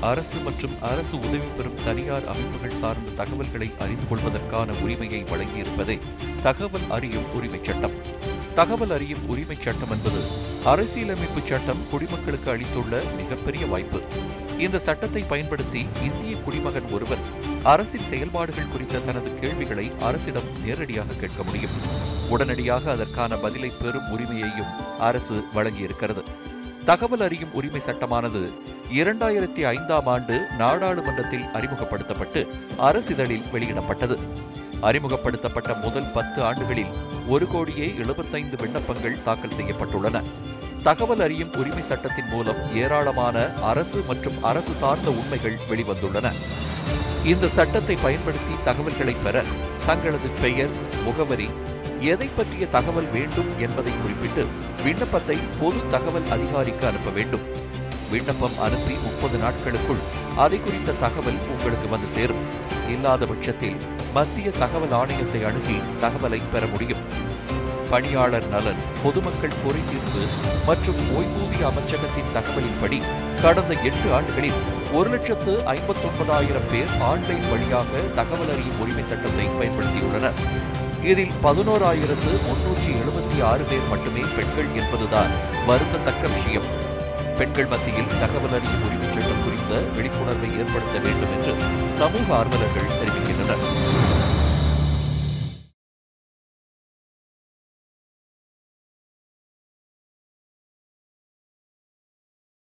அரசு மற்றும் அரசு உதவி பெறும் தனியார் அமைப்புகள் சார்ந்த தகவல்களை அறிந்து கொள்வதற்கான உரிமையை வழங்கியிருப்பதே தகவல் அறியும் உரிமைச் சட்டம். தகவல் அறியும் உரிமைச் சட்டம் என்பது அரசியலமைப்பு சட்டம் குடிமக்களுக்கு அளித்துள்ள மிகப்பெரிய வாய்ப்பு. இந்த சட்டத்தை பயன்படுத்தி இந்திய குடிமகன் ஒருவர் அரசின் செயல்பாடுகள் குறித்த தனது கேள்விகளை அரசிடம் நேரடியாக கேட்க முடியும். உடனடியாக அதற்கான பதிலை பெறும் உரிமையையும் அரசு வழங்கியிருக்கிறது. தகவல் அறியும் உரிமை சட்டமானது இரண்டாயிரத்தி ஐந்தாம் ஆண்டு நாடாளுமன்றத்தில் அறிமுகப்படுத்தப்பட்டு அரசிதழில் வெளியிடப்பட்டது. அறிமுகப்படுத்தப்பட்ட முதல் பத்து ஆண்டுகளில் ஒரு கோடியே எழுபத்தைந்து விண்ணப்பங்கள் தாக்கல் செய்யப்பட்டுள்ளன. தகவல் அறியும் உரிமை சட்டத்தின் மூலம் ஏராளமான அரசு மற்றும் அரசு சார்ந்த உண்மைகள் வெளிவந்துள்ளன. இந்த சட்டத்தை பயன்படுத்தி தகவல்களை பெற தங்களது பெயர் முகவரி எதை பற்றிய தகவல் வேண்டும் என்பதை குறிப்பிட்டு விண்ணப்பத்தை பொது தகவல் அதிகாரிக்கு அனுப்ப வேண்டும். விண்ணப்பம் அனுப்பி முப்பது நாட்களுக்குள் அதை குறித்த தகவல் உங்களுக்கு வந்து சேரும். இல்லாத பட்சத்தில் மத்திய தகவல் ஆணையத்தை அணுகி தகவலை பெற முடியும். பணியாளர் நலன் பொதுமக்கள் குறை மற்றும் ஓய்வூதிய அமைச்சகத்தின் தகவலின்படி கடந்த எட்டு ஆண்டுகளில் ஒரு லட்சத்து ஐம்பத்தொன்பதாயிரம் பேர் ஆன்லைன் வழியாக தகவல் அறியும் உரிமை சட்டத்தை பயன்படுத்தியுள்ளனர். இதில் பதினோராயிரத்து முன்னூற்றி எழுபத்தி ஆறு பேர் மட்டுமே பெண்கள் என்பதுதான் வருந்தத்தக்க விஷயம். பெண்கள் மத்தியில் தகவல் அறியும் உரிமைச் சட்டம் குறித்த விழிப்புணர்வை ஏற்படுத்த வேண்டும் என்று சமூக ஆர்வலர்கள் தெரிவிக்கின்றனர்.